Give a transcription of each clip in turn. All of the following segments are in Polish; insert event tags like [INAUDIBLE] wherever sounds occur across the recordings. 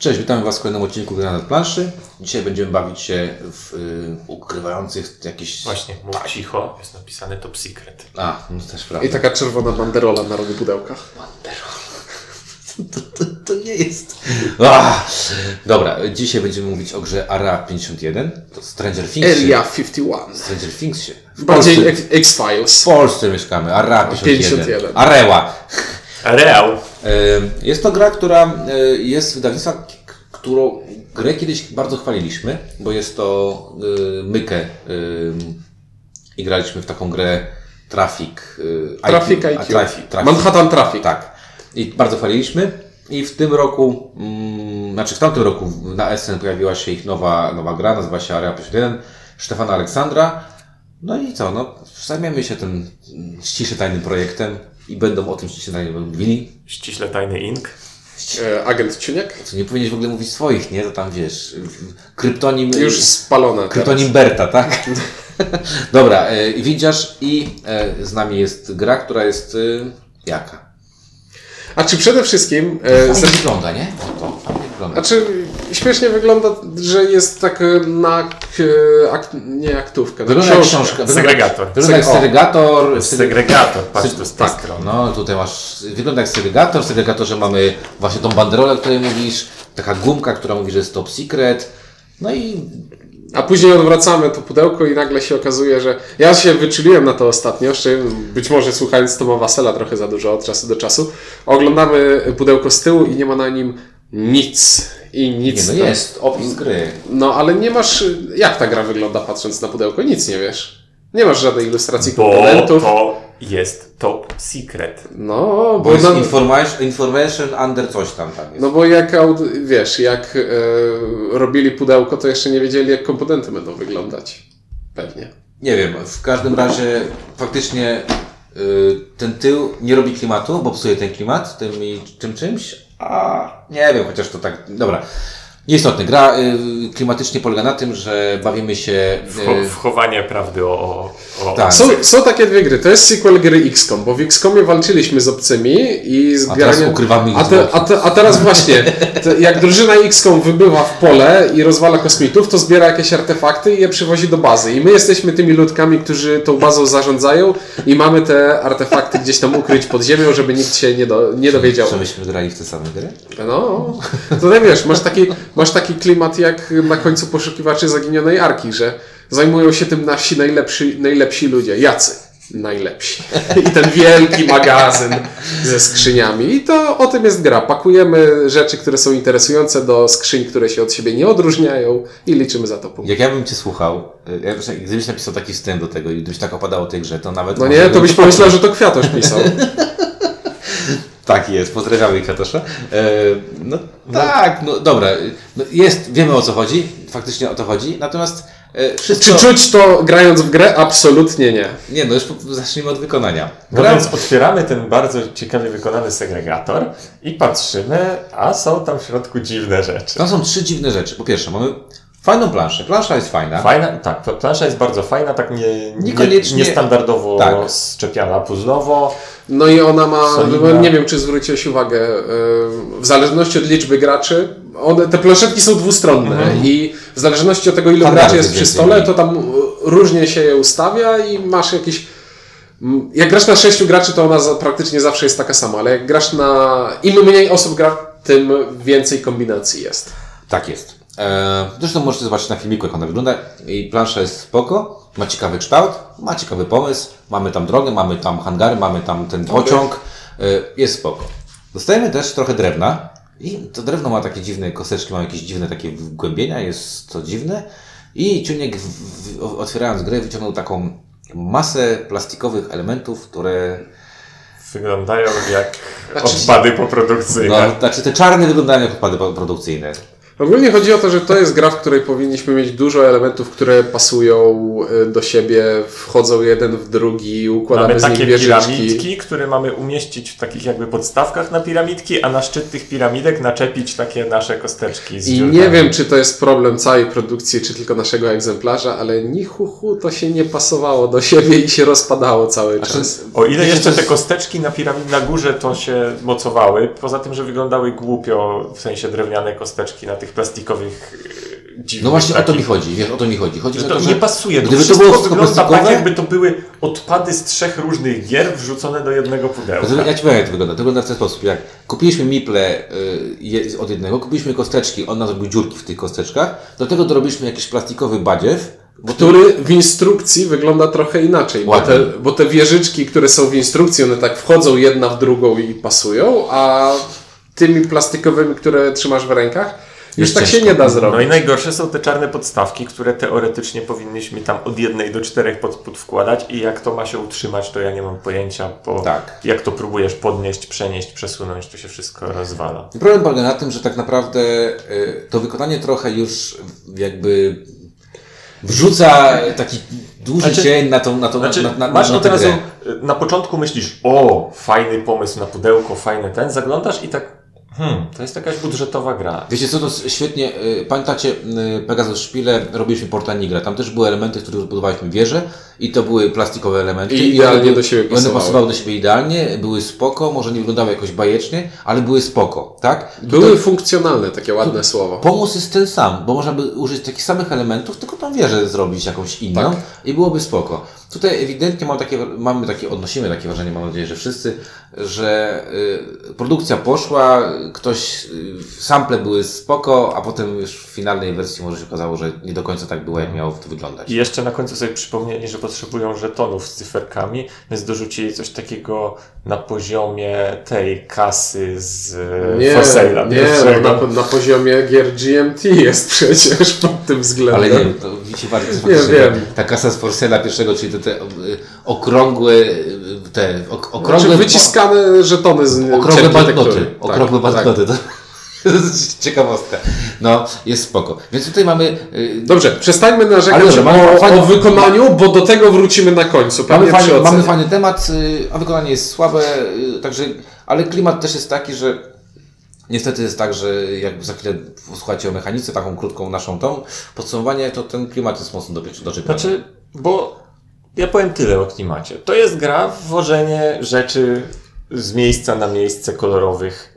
Cześć, witamy Was w kolejnym odcinku Gry na planszy. Dzisiaj będziemy bawić się w y, ukrywających jakieś... Właśnie, mów cicho, jest napisane top secret. A, no też prawda. I taka czerwona banderola na rogu pudełkach. [LAUGHS] To, to, to nie jest... Ah! Dobra, dzisiaj będziemy mówić o grze Area 51. To Stranger Things. Area 51. Stranger Things się. W Bardziej Polsce, X- X-Files. w Polsce mieszkamy. Area 51. 51. Areła. Real! Y, Jest to gra, która y, jest wydawnictwa, którą grę kiedyś bardzo chwaliliśmy, bo jest to y, mykę i graliśmy w taką grę Traffic. Traffic a, IQ. Traffic, Traffic. Manhattan Traffic. Tak. I bardzo chwaliliśmy. I w tym roku, mm, znaczy w tamtym roku na SN pojawiła się ich nowa, nowa gra, nazywa się Area 51, Stefana Aleksandra. No i co, no zajmiemy się tym mm, ściśle tajnym projektem i będą o tym ściśle tajnym mówili. Ściśle tajny ink. E, agent Ciuniek. Co nie powinieneś w ogóle mówić swoich, nie? To tam wiesz, kryptonim... Już spalone. Kryptonim Berta, tak? [LAUGHS] Dobra, e, widzisz i e, z nami jest gra, która jest e, jaka? A czy przede wszystkim... E, Fajnie wygląda, nie? No to fajnie wygląda. a czy śmiesznie wygląda, że jest tak e, na... k- Akt, nie aktówkę. na Wygląda książkę. książka. Segregator. Wygląda jak segregator. Segregator, patrz tu z tej Tak, strony. no tutaj masz, wygląda jak segregator. W segregatorze mamy właśnie tą banderolę, o której mówisz, taka gumka, która mówi, że jest top secret. No i A później odwracamy to pudełko i nagle się okazuje, że ja się wyczuliłem na to ostatnio, jeszcze być może słuchając Toma Wasela trochę za dużo od czasu do czasu. Oglądamy pudełko z tyłu i nie ma na nim nic. I nie, nic. no tam. jest opis gry. No ale nie masz. Jak ta gra wygląda patrząc na pudełko? Nic nie wiesz. Nie masz żadnej ilustracji Bo komponentów. to jest top secret. No, Bo bo, jest na, information, information under coś tam tam jest. no bo jak wiesz, jak e, robili pudełko, to jeszcze nie wiedzieli, jak komponenty będą wyglądać. Pewnie. Nie wiem, w każdym razie faktycznie y, ten tył nie robi klimatu, bo psuje ten klimat tym i tym czymś, a nie wiem, chociaż to tak, dobra. Nieistotne, gra y, klimatycznie polega na tym, że bawimy się... Y, wchowanie prawdy o... o, o Tak. Są, są takie dwie gry. To jest sequel gry XCOM, bo w XCOMie walczyliśmy z obcymi i a teraz ukrywamy ich A, te, a, te, a teraz właśnie, te, jak drużyna XCOM wybywa w pole i rozwala kosmitów, to zbiera jakieś artefakty i je przywozi do bazy. I my jesteśmy tymi ludkami, którzy tą bazą zarządzają i mamy te artefakty gdzieś tam ukryć pod ziemią, żeby nikt się nie, do, nie dowiedział. Czy myśmy grali w te same gry? No, tutaj wiesz, masz taki, masz taki klimat jak na końcu poszukiwaczy zaginionej arki, że zajmują się tym nasi najlepsi, najlepsi ludzie. Jacy? Najlepsi. I ten wielki magazyn ze skrzyniami. I to o tym jest gra. Pakujemy rzeczy, które są interesujące do skrzyń, które się od siebie nie odróżniają i liczymy za to punkty. Jak ja bym Cię słuchał, jak, gdybyś napisał taki wstęp do tego i gdybyś tak opadało o tej grze, to nawet... No nie, to byś pomyślał, że to Kwiatosz pisał. [LAUGHS] Tak jest, pozdrawiamy Kwiatosza. E, no tak, no dobra, no, jest, wiemy o co chodzi, faktycznie o to chodzi, natomiast e, wszystko... Czy czuć to grając w grę? Absolutnie nie. Nie, no już zacznijmy od wykonania. No Gra, więc otwieramy ten bardzo ciekawie wykonany segregator i patrzymy, a są tam w środku dziwne rzeczy. tam są trzy dziwne rzeczy. Po pierwsze, mamy fajną planszę. Plansza jest fajna. Fajna, tak, pla- plansza jest bardzo fajna, tak nie, Niekoniecznie- nie, niestandardowo tak. szczepiana puzzlowo. No i ona ma, Solidna. nie wiem czy zwróciłeś uwagę, yy, w zależności od liczby graczy, one, te planszetki są dwustronne i w zależności od tego ilu Standardy graczy jest przy stole, to tam różnie się je ustawia i masz jakieś... Jak grasz na sześciu graczy, to ona praktycznie zawsze jest taka sama, ale jak grasz na... Im mniej osób gra, tym więcej kombinacji jest. Tak jest. E, zresztą możecie zobaczyć na filmiku, jak ona wygląda. I plansza jest spoko, ma ciekawy kształt, ma ciekawy pomysł. Mamy tam drogę, mamy tam hangary, mamy tam ten pociąg. E, jest spoko. Dostajemy też trochę drewna. I to drewno ma takie dziwne koseczki, ma jakieś dziwne takie wgłębienia, jest to dziwne. I Ciuniek w, w, otwierając grę wyciągnął taką masę plastikowych elementów, które Wyglądają jak Znaczy- odpady poprodukcyjne. No, znaczy te czarne wyglądają jak odpady produkcyjne. Ogólnie chodzi o to, że to jest gra, w której powinniśmy mieć dużo elementów, które pasują y, do siebie, wchodzą jeden w drugi, układamy Mamy z nich takie wieżyczki. piramidki, które mamy umieścić w takich jakby podstawkach na piramidki, a na szczyt tych piramidek naczepić takie nasze kosteczki z I dziurkami. nie wiem, czy to jest problem całej produkcji, czy tylko naszego egzemplarza, ale ni hu, hu to się nie pasowało do siebie i się rozpadało cały czas. O ile jeszcze te kosteczki na piramid na górze to się mocowały, poza tym, że wyglądały głupio, w sensie drewniane kosteczki na tych plastikowych e, dziwnych No właśnie o to takich. mi chodzi, wiesz, o to mi chodzi. Chodzi Że o to to, że nie pasuje. To Gdyby to było wygląda tak, jakby to były odpady z trzech różnych gier wrzucone do jednego pudełka. To, ja ci powiem jak to wygląda. To wygląda w ten sposób. Jak kupiliśmy miple y, od jednego, kupiliśmy kosteczki, on nam zrobił dziurki w tych kosteczkach, do tego dorobiliśmy jakiś plastikowy badziew, bo Który w instrukcji wygląda trochę inaczej, bo te, bo te wieżyczki, które są w instrukcji, one tak wchodzą jedna w drugą i pasują, a tymi plastikowymi, które trzymasz w rękach, już tak się nie da No zrobić. i najgorsze są te czarne podstawki, które teoretycznie powinniśmy tam od jednej do czterech pod, podwkładać i jak to ma się utrzymać, to ja nie mam pojęcia, bo Tak. jak to próbujesz podnieść, przenieść, przesunąć, to się wszystko rozwala. Problem polega na tym, że tak naprawdę y, to wykonanie trochę już jakby wrzuca taki duży Znaczy- cień na tą, na tą, Znaczy, na, na, na, masz na grę. na początku myślisz, o, fajny pomysł na pudełko, fajny ten, zaglądasz i tak, hmm, to jest jakaś budżetowa gra. Wiecie co, to świetnie, y, pamiętacie y, Pegasus Spiele, robiliśmy Portanigrę, tam też były elementy, z których budowaliśmy wieże i to były plastikowe elementy. I idealnie do siebie i one pasowały. pasowały do siebie idealnie, były spoko, może nie wyglądały jakoś bajecznie, ale były spoko, tak? Były funkcjonalne, takie ładne słowo. Pomysł jest ten sam, bo można by użyć takich samych elementów, tylko tą wieżę zrobić jakąś inną Tak. i byłoby spoko. Tutaj ewidentnie mam takie, mamy takie, odnosimy takie wrażenie, mam nadzieję, że wszyscy, że y, produkcja poszła, ktoś, y, sample były spoko, a potem już w finalnej wersji może się okazało, że nie do końca tak było, jak miało to wyglądać. I jeszcze na końcu sobie przypomnieli, że potrzebują żetonów z cyferkami, więc dorzucili coś takiego na poziomie tej kasy z Nie, For Sale'a nie pierwszego. na, na poziomie gier GMT jest przecież pod tym względem. Ale nie wiem, to widzicie bardziej Nie wiem. ta kasa z Forsela pierwszego, czyli te, te y, okrągłe, y, te ok, okrągłe, Znaczy wyciskane żetony z Okrągłe banknoty. tektury. Okrągłe Tak, tak. To jest ciekawostka. No, jest spoko. Więc tutaj mamy. y, Dobrze, przestańmy narzekać Ale dobrze, mamy o, fajny- o wykonaniu, bo do tego wrócimy na końcu. Mamy fajny, mamy fajny temat, y, a wykonanie jest słabe, y, także, ale klimat też jest taki, że niestety jest tak, że jak za chwilę posłuchacie o mechanice, taką krótką naszą tą, podsumowanie, to ten klimat jest mocno doczepiony. Znaczy, bo ja powiem tyle o klimacie. To jest gra w wożenie rzeczy z miejsca na miejsce kolorowych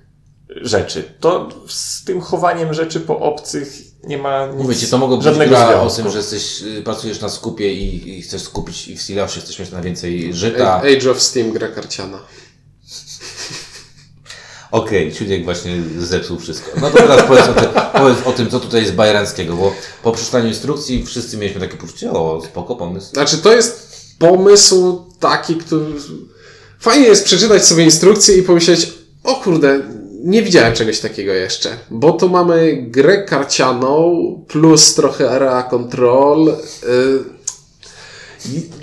rzeczy. To z tym chowaniem rzeczy po obcych nie ma nic, Mówię ci, to mogło być żadnego gra związku. o tym, że jesteś, y, pracujesz na skupie i, i chcesz skupić i w silosie chcesz mieć na więcej żyta. Age of Steam, gra karciana. [LAUGHS] Okej, Ciuniek właśnie zepsuł wszystko. No to teraz powiedz o, tym, [LAUGHS] powiedz o tym, co tutaj jest bajeranckiego, bo po przeczytaniu instrukcji wszyscy mieliśmy takie poczucie, o, spoko pomysł. Znaczy, to jest pomysł taki, który... Fajnie jest przeczytać sobie instrukcję i pomyśleć, o kurde, nie widziałem czegoś takiego jeszcze. Bo tu mamy grę karcianą plus trochę area control. Yy,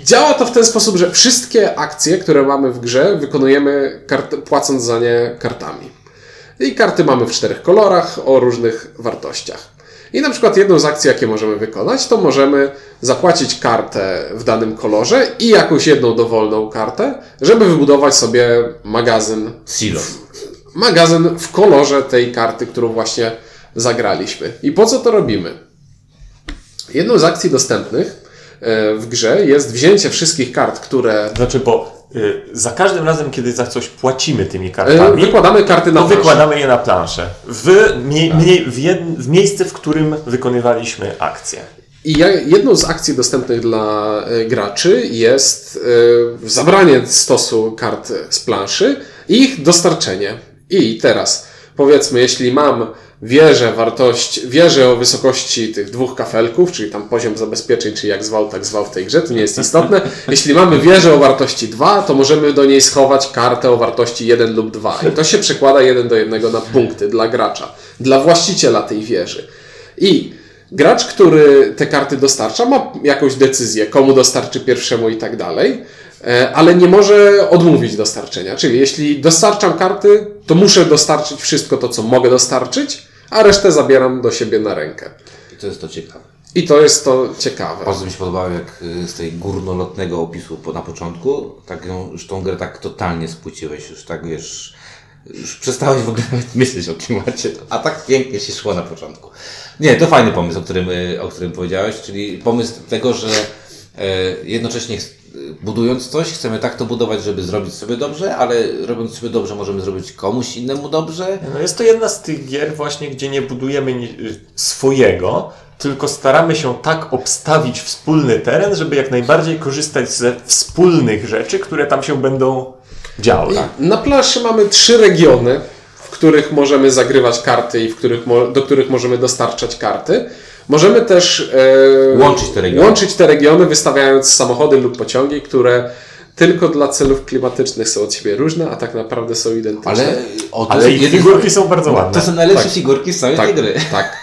Działa to w ten sposób, że wszystkie akcje, które mamy w grze, wykonujemy płacąc za nie kartami. I karty mamy w czterech kolorach o różnych wartościach. I na przykład jedną z akcji, jakie możemy wykonać, to możemy zapłacić kartę w danym kolorze i jakąś jedną dowolną kartę, żeby wybudować sobie magazyn Silo. Magazyn w kolorze tej karty, którą właśnie zagraliśmy. I po co to robimy? Jedną z akcji dostępnych e, w grze jest wzięcie wszystkich kart, które Znaczy, bo y, za każdym razem, kiedy za coś płacimy tymi kartami, wykładamy karty na to planszę. wykładamy je na planszę. W, mie, mie, w, jed, w miejsce, w którym wykonywaliśmy akcję. I jedną z akcji dostępnych dla e, graczy jest zabranie stosu kart z planszy i ich dostarczenie. I teraz powiedzmy, jeśli mam wieżę wartość, wieżę o wysokości tych dwóch kafelków, czyli tam poziom zabezpieczeń, czy jak zwał, tak zwał w tej grze, to nie jest istotne. [LAUGHS] Jeśli mamy wieżę o wartości 2, to możemy do niej schować kartę o wartości 1 lub 2. I to się przekłada 1 do 1 na punkty dla gracza, dla właściciela tej wieży. I gracz, który te karty dostarcza, ma jakąś decyzję, komu dostarczy pierwszemu i tak dalej, e, ale nie może odmówić dostarczenia. Czyli jeśli dostarczam karty, to muszę dostarczyć wszystko to, co mogę dostarczyć, a resztę zabieram do siebie na rękę. I to jest to ciekawe. I to jest to ciekawe. Bardzo mi się podobało, jak y, z tej górnolotnego opisu na początku, tak ją, już tą grę tak totalnie spłyciłeś, już tak wiesz, już przestałeś w ogóle myśleć o klimacie, a tak pięknie się szło na początku. Nie, to fajny pomysł, o którym, y, o którym powiedziałeś, czyli pomysł tego, że e, jednocześnie ch- budując coś, chcemy tak to budować, żeby zrobić sobie dobrze, ale robiąc sobie dobrze, możemy zrobić komuś innemu dobrze. No jest to jedna z tych gier właśnie, gdzie nie budujemy ni- swojego, tylko staramy się tak obstawić wspólny teren, żeby jak najbardziej korzystać ze wspólnych rzeczy, które tam się będą działy. Na planszy mamy trzy regiony, których możemy zagrywać karty i w których do których możemy dostarczać karty. Możemy też e, Łączyć te regiony. łączyć te regiony, wystawiając samochody lub pociągi, które tylko dla celów klimatycznych są od siebie różne, a tak naprawdę są identyczne. Ale, o, Ale figurki są bardzo ładne. To są najlepsze figurki z całej tej tak, gry. tak.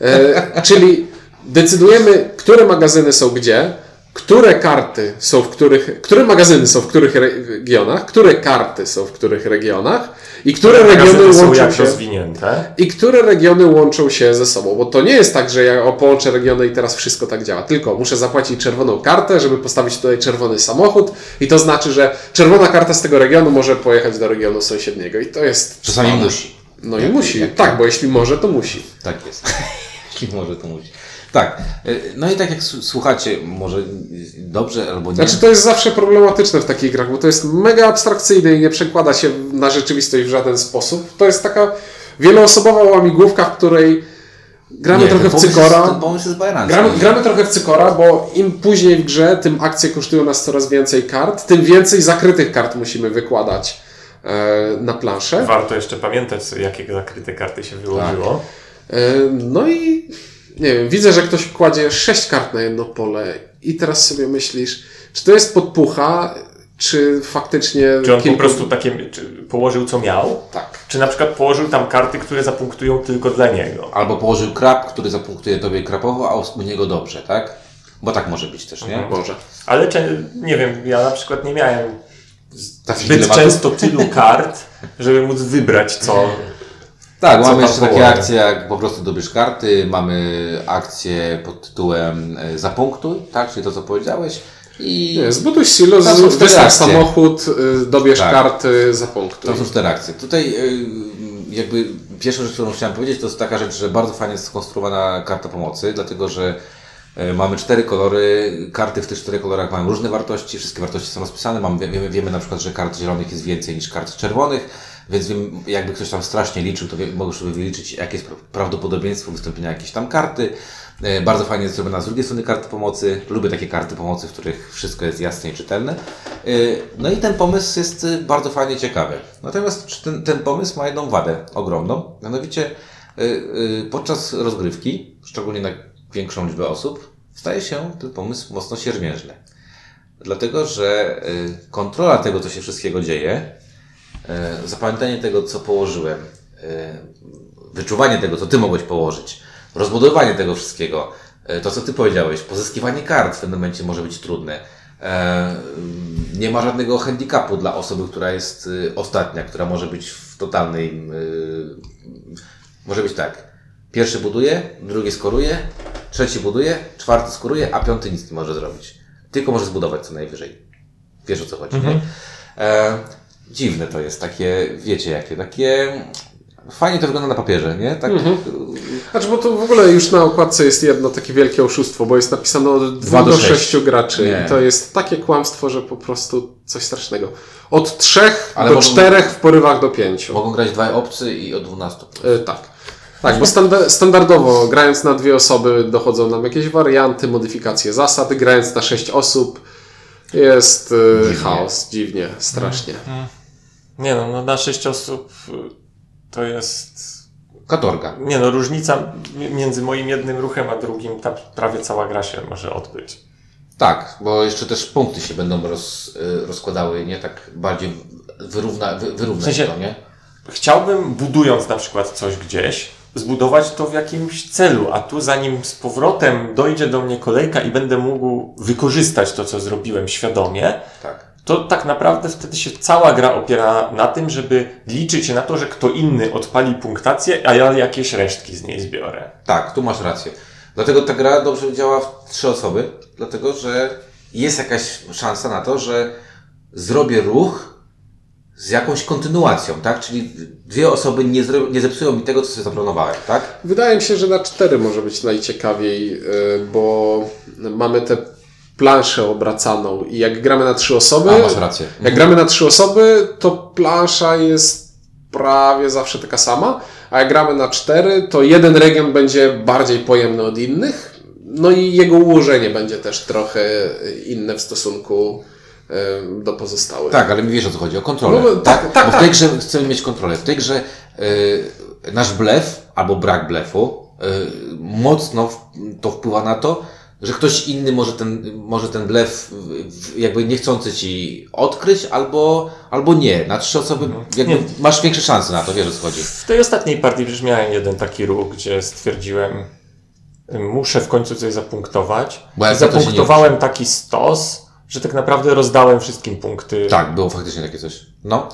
E, czyli decydujemy, które magazyny są gdzie, które karty są w których, które magazyny są w których regionach, które karty są w których regionach i które regiony Magazyny są łączą jak się. rozwinięte. I które regiony łączą się ze sobą, bo to nie jest tak, że ja połączę regiony i teraz wszystko tak działa. Tylko muszę zapłacić czerwoną kartę, żeby postawić tutaj czerwony samochód i to znaczy, że czerwona karta z tego regionu może pojechać do regionu sąsiedniego i to jest... Czasami musi. No i musi, tak, bo jeśli może, to musi. Tak jest. [LAUGHS] Jeśli może to mówić. Tak. y, No i tak jak słuchacie, może dobrze albo nie. Znaczy to jest zawsze problematyczne w takich grach, bo to jest mega abstrakcyjne i nie przekłada się na rzeczywistość w żaden sposób. To jest taka wieloosobowa łamigłówka, w której gramy Nie, trochę w cykora. Jest. Gramy, gramy trochę w cykora, bo im później w grze, tym akcje kosztują nas coraz więcej kart, tym więcej zakrytych kart musimy wykładać e, na planszę. Warto jeszcze pamiętać, sobie, jakie zakryte karty się wyłożyło. E, no i nie wiem, widzę, że ktoś kładzie sześć kart na jedno pole i teraz sobie myślisz, czy to jest podpucha, czy faktycznie... Czy on po kilku- prostu takie czy położył, co miał? Tak. Czy na przykład położył tam karty, które zapunktują tylko dla niego? Albo położył krab, który zapunktuje tobie krapowo, a u niego dobrze, tak? Bo tak może być też, nie? Może. Ale nie wiem, ja na przykład nie miałem zbyt często tylu kart, żeby móc wybrać co. [LAUGHS] Tak, mamy jeszcze takie akcje jak po prostu dobierz karty, mamy akcję pod tytułem e, zapunktuj, tak? Czyli to, co powiedziałeś. I Nie, zbuduj silo, Tam są z- cztery wystaw samochód, y, dobierz Tak. karty, zapunktuj. To są cztery akcje. Tutaj y, jakby pierwsza rzecz, którą chciałem powiedzieć, to jest taka rzecz, że bardzo fajnie jest skonstruowana karta pomocy, dlatego że mamy cztery kolory, karty w tych czterech kolorach mają różne wartości, wszystkie wartości są rozpisane, mamy, wiemy, wiemy na przykład, że kart zielonych jest więcej niż kart czerwonych, więc wiem, jakby ktoś tam strasznie liczył, to mogę sobie wyliczyć, jakie jest pra- prawdopodobieństwo wystąpienia jakiejś tam karty. E, Bardzo fajnie jest zrobiona z drugiej strony karty pomocy. Lubię takie karty pomocy, w których wszystko jest jasne i czytelne. E, No i ten pomysł jest e, bardzo fajnie ciekawy. Natomiast ten, ten pomysł ma jedną wadę ogromną. Mianowicie podczas rozgrywki, szczególnie na większą liczbę osób, staje się ten pomysł mocno siermiężny. Dlatego, że kontrola tego, co się wszystkiego dzieje, zapamiętanie tego, co położyłem, e, wyczuwanie tego, co ty mogłeś położyć, rozbudowanie tego wszystkiego, e, to, co ty powiedziałeś, pozyskiwanie kart w tym momencie może być trudne. E, Nie ma żadnego handicapu dla osoby, która jest e, ostatnia, która może być w totalnej. e, Może być tak. Pierwszy buduje, drugi skoruje, trzeci buduje, czwarty skoruje, a piąty nic nie może zrobić. Tylko może zbudować co najwyżej. Wiesz o co chodzi, nie? Dziwne to jest, takie, wiecie jakie, takie... Fajnie to wygląda na papierze, nie? Tak, Znaczy, bo to w ogóle już na okładce jest jedno takie wielkie oszustwo, bo jest napisane od 2 do do sześć. 6 graczy. Nie. I to jest takie kłamstwo, że po prostu coś strasznego. Od 3 Ale do mogą- 4 w porywach do 5. Mogą grać dwaj obcy i od 12. E, tak. Tak, bo standa- standardowo grając na dwie osoby dochodzą nam jakieś warianty, modyfikacje zasad. Grając na 6 osób jest e, Dziwnie. chaos, dziwnie, strasznie. Nie no, no na sześć osób y, to jest. Katorga. Nie no, różnica mi- między moim jednym ruchem a drugim, ta prawie cała gra się może odbyć. Tak, bo jeszcze też punkty się będą roz, y, rozkładały, nie? Tak bardziej wyrówna, wy, wyrównać W sensie- to, nie? Chciałbym, budując na przykład coś gdzieś, zbudować to w jakimś celu, a tu zanim z powrotem dojdzie do mnie kolejka i będę mógł wykorzystać to, co zrobiłem świadomie, Tak. To tak naprawdę wtedy się cała gra opiera na tym, żeby liczyć na to, że kto inny odpali punktację, a ja jakieś resztki z niej zbiorę. Tak, tu masz rację. Dlatego ta gra dobrze działa w trzy osoby, dlatego że jest jakaś szansa na to, że zrobię ruch z jakąś kontynuacją, tak? Czyli dwie osoby nie, zro- nie zepsują mi tego, co sobie zaplanowałem, tak? Wydaje mi się, że na cztery może być najciekawiej, y, bo mamy tę planszę obracaną i jak gramy na trzy osoby, A, masz rację. jak gramy na trzy osoby, to plansza jest prawie zawsze taka sama, a jak gramy na cztery, to jeden region będzie bardziej pojemny od innych, no i jego ułożenie będzie też trochę inne w stosunku do pozostałych. Tak, ale mi wiesz o co chodzi, o kontrolę. No, tak, tak, Bo w tak. tej grze chcemy mieć kontrolę. W tej grze y, nasz blef albo brak blefu y, mocno to wpływa na to, że ktoś inny może ten, może ten blef jakby niechcący ci odkryć albo, albo nie. Na trzy osoby jakby Nie. masz większe szanse na to, wiesz o co chodzi. W tej ostatniej partii przecież miałem jeden taki ruch, gdzie stwierdziłem, muszę w końcu coś zapunktować. Bo jak Zapunktowałem taki stos, że tak naprawdę rozdałem wszystkim punkty. Tak, było faktycznie takie coś. No.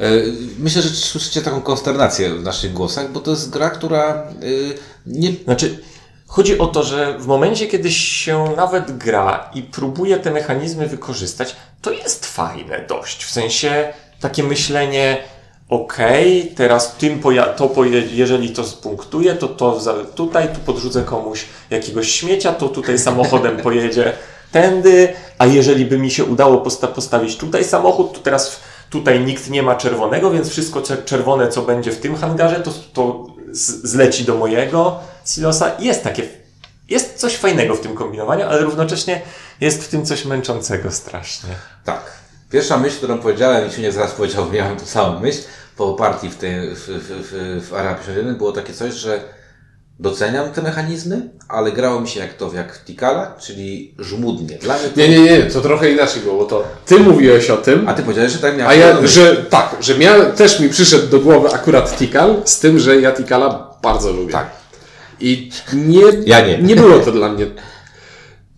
Y, Myślę, że słyszycie taką konsternację w naszych głosach, bo to jest gra, która y, nie Znaczy, chodzi o to, że w momencie, kiedy się nawet gra i próbuje te mechanizmy wykorzystać, to jest fajne dość. W sensie takie myślenie, okej, teraz tym poja- to poje- jeżeli to spunktuję, to to tutaj, tu podrzucę komuś jakiegoś śmiecia, to tutaj samochodem pojedzie tędy, a jeżeli by mi się udało posta- postawić tutaj samochód, to teraz tutaj nikt nie ma czerwonego, więc wszystko cze- czerwone, co będzie w tym hangarze, to, to zleci do mojego silosa. Jest takie, jest coś fajnego w tym kombinowaniu, ale równocześnie jest w tym coś męczącego strasznie. Tak. Pierwsza myśl, którą powiedziałem i Siuniek zaraz powiedział, miałem tą samą myśl po partii w, tej, w, w, w, w 51 było takie coś, że doceniam te mechanizmy, ale grało mi się jak to jak w Tikala, czyli żmudnie. Dla mnie to... Nie, nie, nie, to trochę inaczej było, bo to ty mówiłeś o tym, A ty powiedziałeś, że tak miałeś. A ja, że tak, że miałem, też mi przyszedł do głowy akurat Tikal, z tym, że ja Tikala bardzo lubię. Tak. I nie, Ja nie. nie było to dla mnie.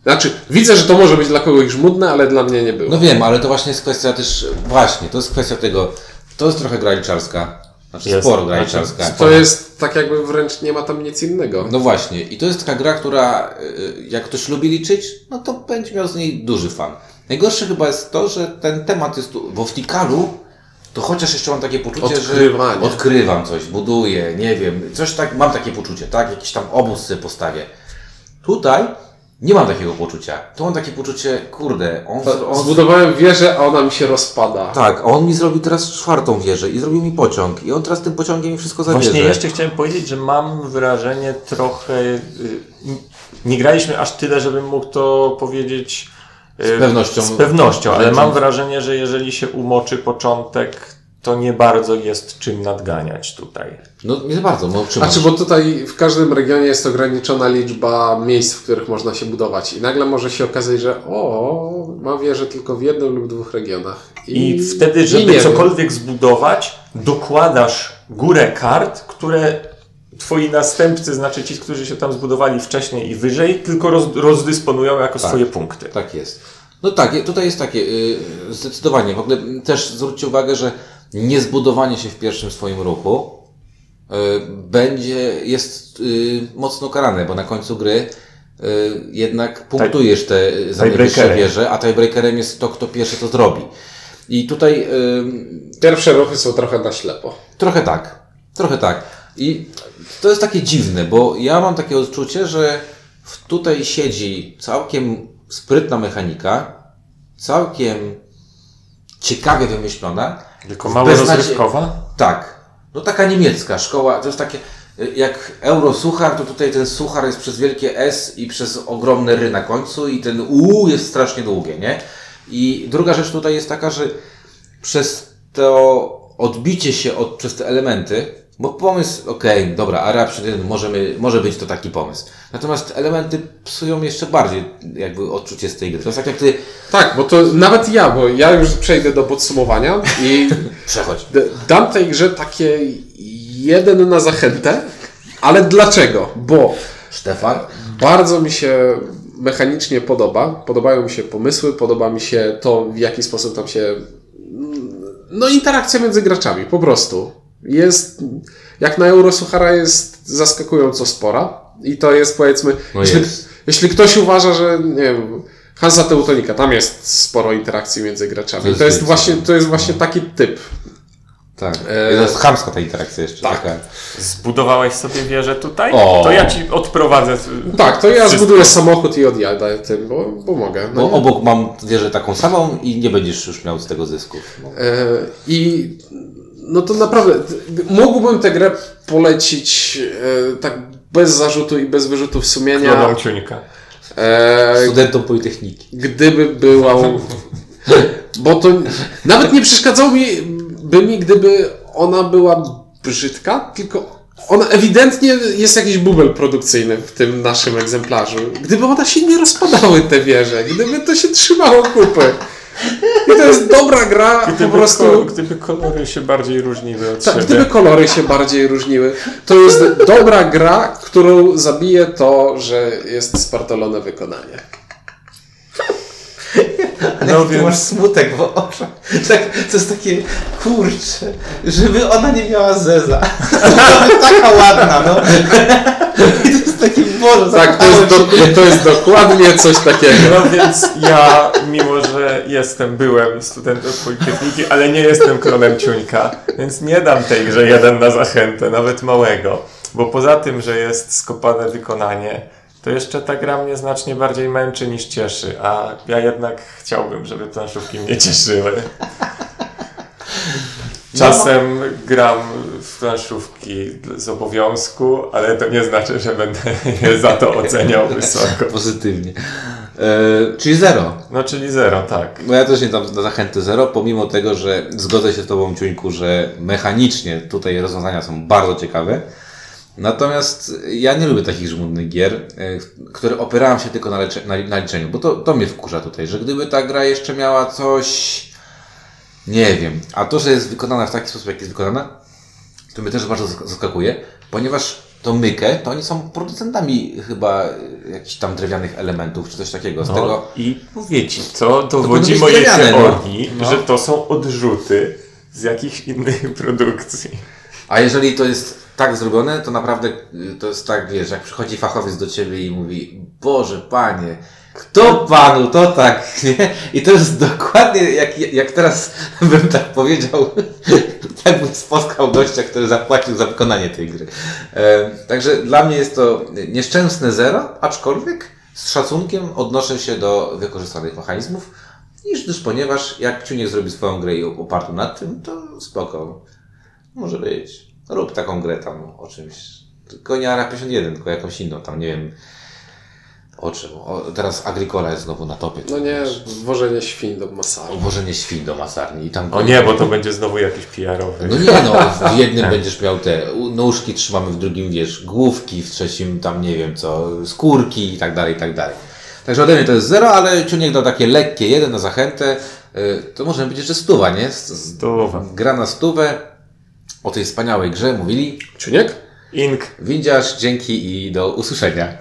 Znaczy, widzę, że to może być dla kogoś żmudne, ale dla mnie nie było. No wiem, ale to właśnie jest kwestia też, właśnie, to jest kwestia tego, to jest trochę gra liczarska. Znaczy Jest. sporo gra Znaczy, to jest tak jakby wręcz nie ma tam nic innego. No właśnie, i to jest taka gra, która y, jak ktoś lubi liczyć, no to będzie miał z niej duży fan. Najgorsze chyba jest to, że ten temat jest tu, bo w Tikalu to chociaż jeszcze mam takie poczucie, że odkrywam coś, buduję, nie wiem, coś tak, mam takie poczucie, tak, jakiś tam obóz sobie postawię. Tutaj nie mam takiego poczucia. Tu mam takie poczucie, kurde, on, on Zbudowałem wieżę, a ona mi się rozpada. tak, a on mi zrobi teraz czwartą wieżę i zrobił mi pociąg i on teraz tym pociągiem mi wszystko zabierze. Właśnie jeszcze chciałem powiedzieć, że mam wrażenie trochę. y, Nie graliśmy aż tyle, żebym mógł to powiedzieć. y, Z pewnością. Z pewnością, ale mam wrażenie, że jeżeli się umoczy początek, to nie bardzo jest czym nadganiać tutaj. No nie bardzo, bo czym Znaczy, bo tutaj w każdym regionie jest ograniczona liczba miejsc, w których można się budować. I nagle może się okazać, że o, ma wieżę tylko w jednym lub dwóch regionach. I, wtedy, i żeby nie wiem. cokolwiek zbudować, dokładasz górę kart, które twoi następcy, znaczy ci, którzy się tam zbudowali wcześniej i wyżej, tylko roz, rozdysponują jako swoje punkty. Tak jest. No tak, tutaj jest takie, y, zdecydowanie. W ogóle też zwróćcie uwagę, że niezbudowanie się w pierwszym swoim ruchu y, będzie, jest y, mocno karane, bo na końcu gry y, jednak punktujesz te za najwyższe wieże, a tiebreakerem jest to, kto pierwszy to zrobi. I tutaj Pierwsze ruchy są trochę na ślepo. Trochę tak. Trochę tak. I to jest takie dziwne, bo ja mam takie odczucie, że w- tutaj siedzi całkiem sprytna mechanika, całkiem ciekawie wymyślona. Tylko mało Beznadzie- rozrywkowa? Tak. No taka niemiecka szkoła, to jest takie, jak eurosuchar, to tutaj ten suchar jest przez wielkie S i przez ogromne ry na końcu i ten U jest strasznie długie, nie? I druga rzecz tutaj jest taka, że przez to odbicie się od, przez te elementy, bo pomysł, okej, dobra, Area 51 możemy, może być to taki pomysł. Natomiast elementy psują jeszcze bardziej jakby odczucie z tej gry. To jest tak jak ty, Tak, bo to nawet ja, bo ja już przejdę do podsumowania i [LAUGHS] przechodź. dam tej grze takie jeden na zachętę, ale dlaczego? Bo Stefan? bardzo mi się mechanicznie podoba. Podobają mi się pomysły, podoba mi się to, w jaki sposób tam się. No, interakcja między graczami, po prostu. Jest. Jak na Eurosuchara jest zaskakująco spora. I to jest powiedzmy. No jeśli, jest. [LAUGHS] jeśli ktoś uważa, że nie wiem. Hansa Teutonika, tam jest sporo interakcji między graczami. To To jest właśnie, to jest właśnie taki typ. Tak. E, To jest chamska ta interakcja jeszcze. tak. Taka. Zbudowałeś sobie wieżę tutaj? O. To ja ci odprowadzę. Tak, to ja Wszystko. zbuduję samochód i odjadę tym, bo, bo mogę. No Bo nie? obok mam wieżę taką samą i nie będziesz już miał z tego zysków. No. E, I no to naprawdę mógłbym tę grę polecić e, tak bez zarzutu i bez wyrzutów sumienia, Kloną ciuńka. e, Studentom Politechniki. gdyby była. [LAUGHS] Bo to nawet nie przeszkadzało mi, by mi, gdyby ona była brzydka, tylko ona ewidentnie jest jakiś bubel produkcyjny w tym naszym egzemplarzu. Gdyby ona się nie rozpadały te wieże, gdyby to się trzymało kupy. I to jest dobra gra, po Gdyby, prostu. ko- gdyby kolory się bardziej różniły od Tak, siebie. gdyby kolory się bardziej różniły, to jest dobra gra, którą zabije to, że jest spartolone wykonanie. No więc smutek w oczach. Tak, to jest takie, kurcze, żeby ona nie miała zeza. To [LAUGHS] by taka ładna, no. [LAUGHS] I to jest takie, Boże, Tak, to jest, do, to jest dokładnie coś takiego. No więc ja, mimo że jestem, byłem studentem Politechniki, ale nie jestem klonem ciuńka, więc nie dam tej grze jeden na zachętę, nawet małego. Bo poza tym, że jest skopane wykonanie, to jeszcze ta gra mnie znacznie bardziej męczy niż cieszy, a ja jednak chciałbym, żeby planszówki mnie cieszyły. [LAUGHS] Czasem gram w planszówki z obowiązku, ale to nie znaczy, że będę je za to oceniał wysoko. [LAUGHS] Pozytywnie. E, czyli zero. No czyli zero, tak. No ja też nie dam na zachęty zero, pomimo tego, że zgodzę się z Tobą, Ciuńku, że mechanicznie tutaj rozwiązania są bardzo ciekawe. Natomiast ja nie lubię takich żmudnych gier, e, które opierają się tylko na, lecze- na, na liczeniu, bo to, to mnie wkurza tutaj, że gdyby ta gra jeszcze miała coś, nie wiem, a to, że jest wykonana w taki sposób, jak jest wykonana, to mnie też bardzo zask- zaskakuje, ponieważ to mykę, to oni są producentami chyba e, jakichś tam drewnianych elementów, czy coś takiego. Z tego, No i mówię ci, co dowodzi być mojej drewniane, no. teorii, No. że to są odrzuty z jakichś innych produkcji. A jeżeli to jest tak zrobione, to naprawdę y, to jest tak, wiesz, jak przychodzi fachowiec do ciebie i mówi, Boże, panie, kto panu to tak, [LAUGHS] nie? I to jest dokładnie jak, jak teraz [LAUGHS] bym tak powiedział, [LAUGHS] tak bym spotkał gościa, który zapłacił za wykonanie tej gry. E, także dla mnie jest to nieszczęsne zero, aczkolwiek z szacunkiem odnoszę się do wykorzystanych mechanizmów, niż ponieważ jak Ciuniek zrobi swoją grę i opartą na tym, to spoko. Może być. Rób taką grę tam o czymś. Tylko nie Area 51, tylko jakąś inną, tam nie wiem o czym. O, teraz Agricola jest znowu na topie. No nie, wożenie świń do masażu. Obwożenie świń do masarni i tam... O nie, bo to będzie znowu jakiś PR-owy. No nie no, w jednym [LAUGHS] będziesz miał te nóżki, trzymamy w drugim, wiesz, główki, w trzecim tam nie wiem co, skórki i tak dalej, i tak dalej. Także ode mnie to jest zero, ale Ciuniek dał takie lekkie jeden na zachętę, y, to może być jeszcze stuwa, nie? Stuwa. Gra na stówę, o tej wspaniałej grze mówili Ciuniek? Ink. Windziarz, dzięki i do usłyszenia.